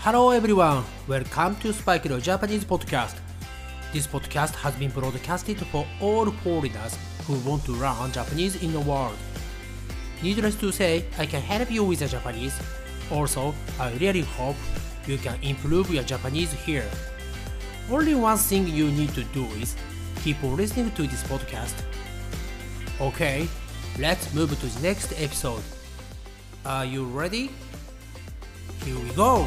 Hello everyone, welcome to Spike Leo Japanese podcast. This podcast has been broadcasted for all foreigners who want to learn Japanese in the world. Needless to say, I can help you with the Japanese. Also, I really hope you can improve your Japanese here. Only one thing you need to do is keep listening to this podcast. Okay, let's move to the next episode. Are you ready? Here we go!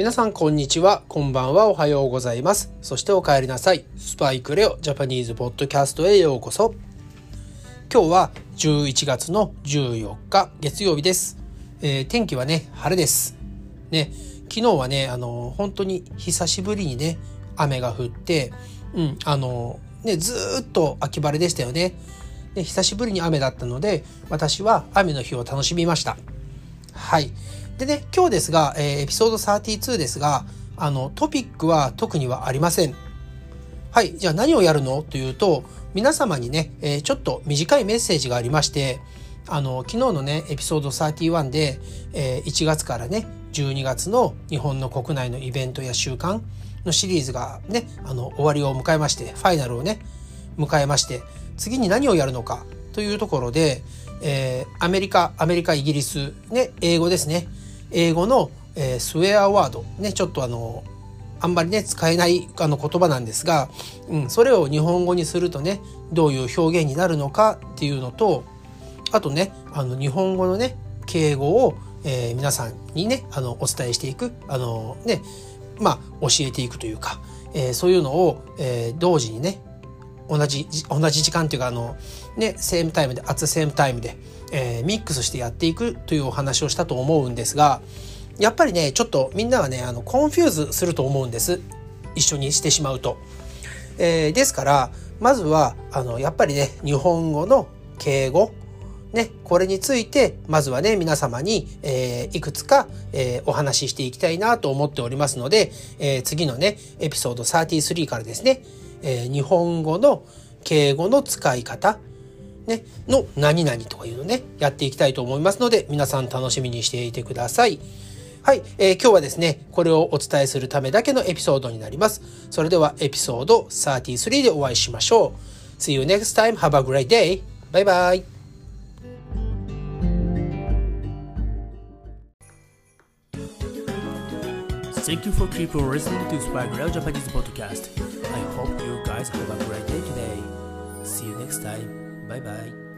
皆さんこんにちは、こんばんは、おはようございます。そしてお帰りなさい。スパイクレオジャパニーズポッドキャストへようこそ。今日は11月の14日月曜日です。えー、天気はね、晴れです。ね、昨日はね、あの、本当に久しぶりにね、雨が降って、うん、あの、ね、ずっと秋晴れでしたよね。で久しぶりに雨だったので、私は雨の日を楽しみました。はい。でね、今日ですが、えー、エピソード32ですが、あの、トピックは特にはありません。はい。じゃあ何をやるのというと、皆様にね、えー、ちょっと短いメッセージがありまして、あの、昨日のね、エピソード31で、えー、1月からね、12月の日本の国内のイベントや習慣のシリーズがね、あの、終わりを迎えまして、ファイナルをね、迎えまして、次に何をやるのかというところで、えー、アメリカ、アメリカ、イギリス、ね、英語ですね。英語の、えー、スウェアワード、ね、ちょっとあの、あんまりね、使えないあの言葉なんですが、うん、それを日本語にするとね、どういう表現になるのかっていうのと、あとね、あの、日本語のね、敬語を、えー、皆さんにね、あの、お伝えしていく、あの、ね、まあ、教えていくというか、えー、そういうのを、えー、同時にね、同じ、同じ時間っていうか、あの、ね、 same time で、 at same time で、えー、ミックスしてやっていくというお話をしたと思うんですが、やっぱりね、ちょっとみんなはね、あの、 confuse すると思うんです。一緒にしてしまうと。えー、ですから、まずは、あの、やっぱりね、日本語の敬語、ね、これについて、まずはね、皆様に、えー、いくつか、えー、お話ししていきたいなと思っておりますので、えー、次のね、エピソード33からですね、えー、日本語の敬語の使い方、ね、の何々とかいうのね、やっていきたいと思いますので、皆さん楽しみにしていてください。はい、えー、今日はですね、これをお伝えするためだけのエピソードになります。それではエピソード33でお会いしましょう。See you next time. Have a great day. Bye bye. Thank you for keep listening to Spike Real Japanese podcast. I hope you guys have a great day today. See you next time. Bye bye.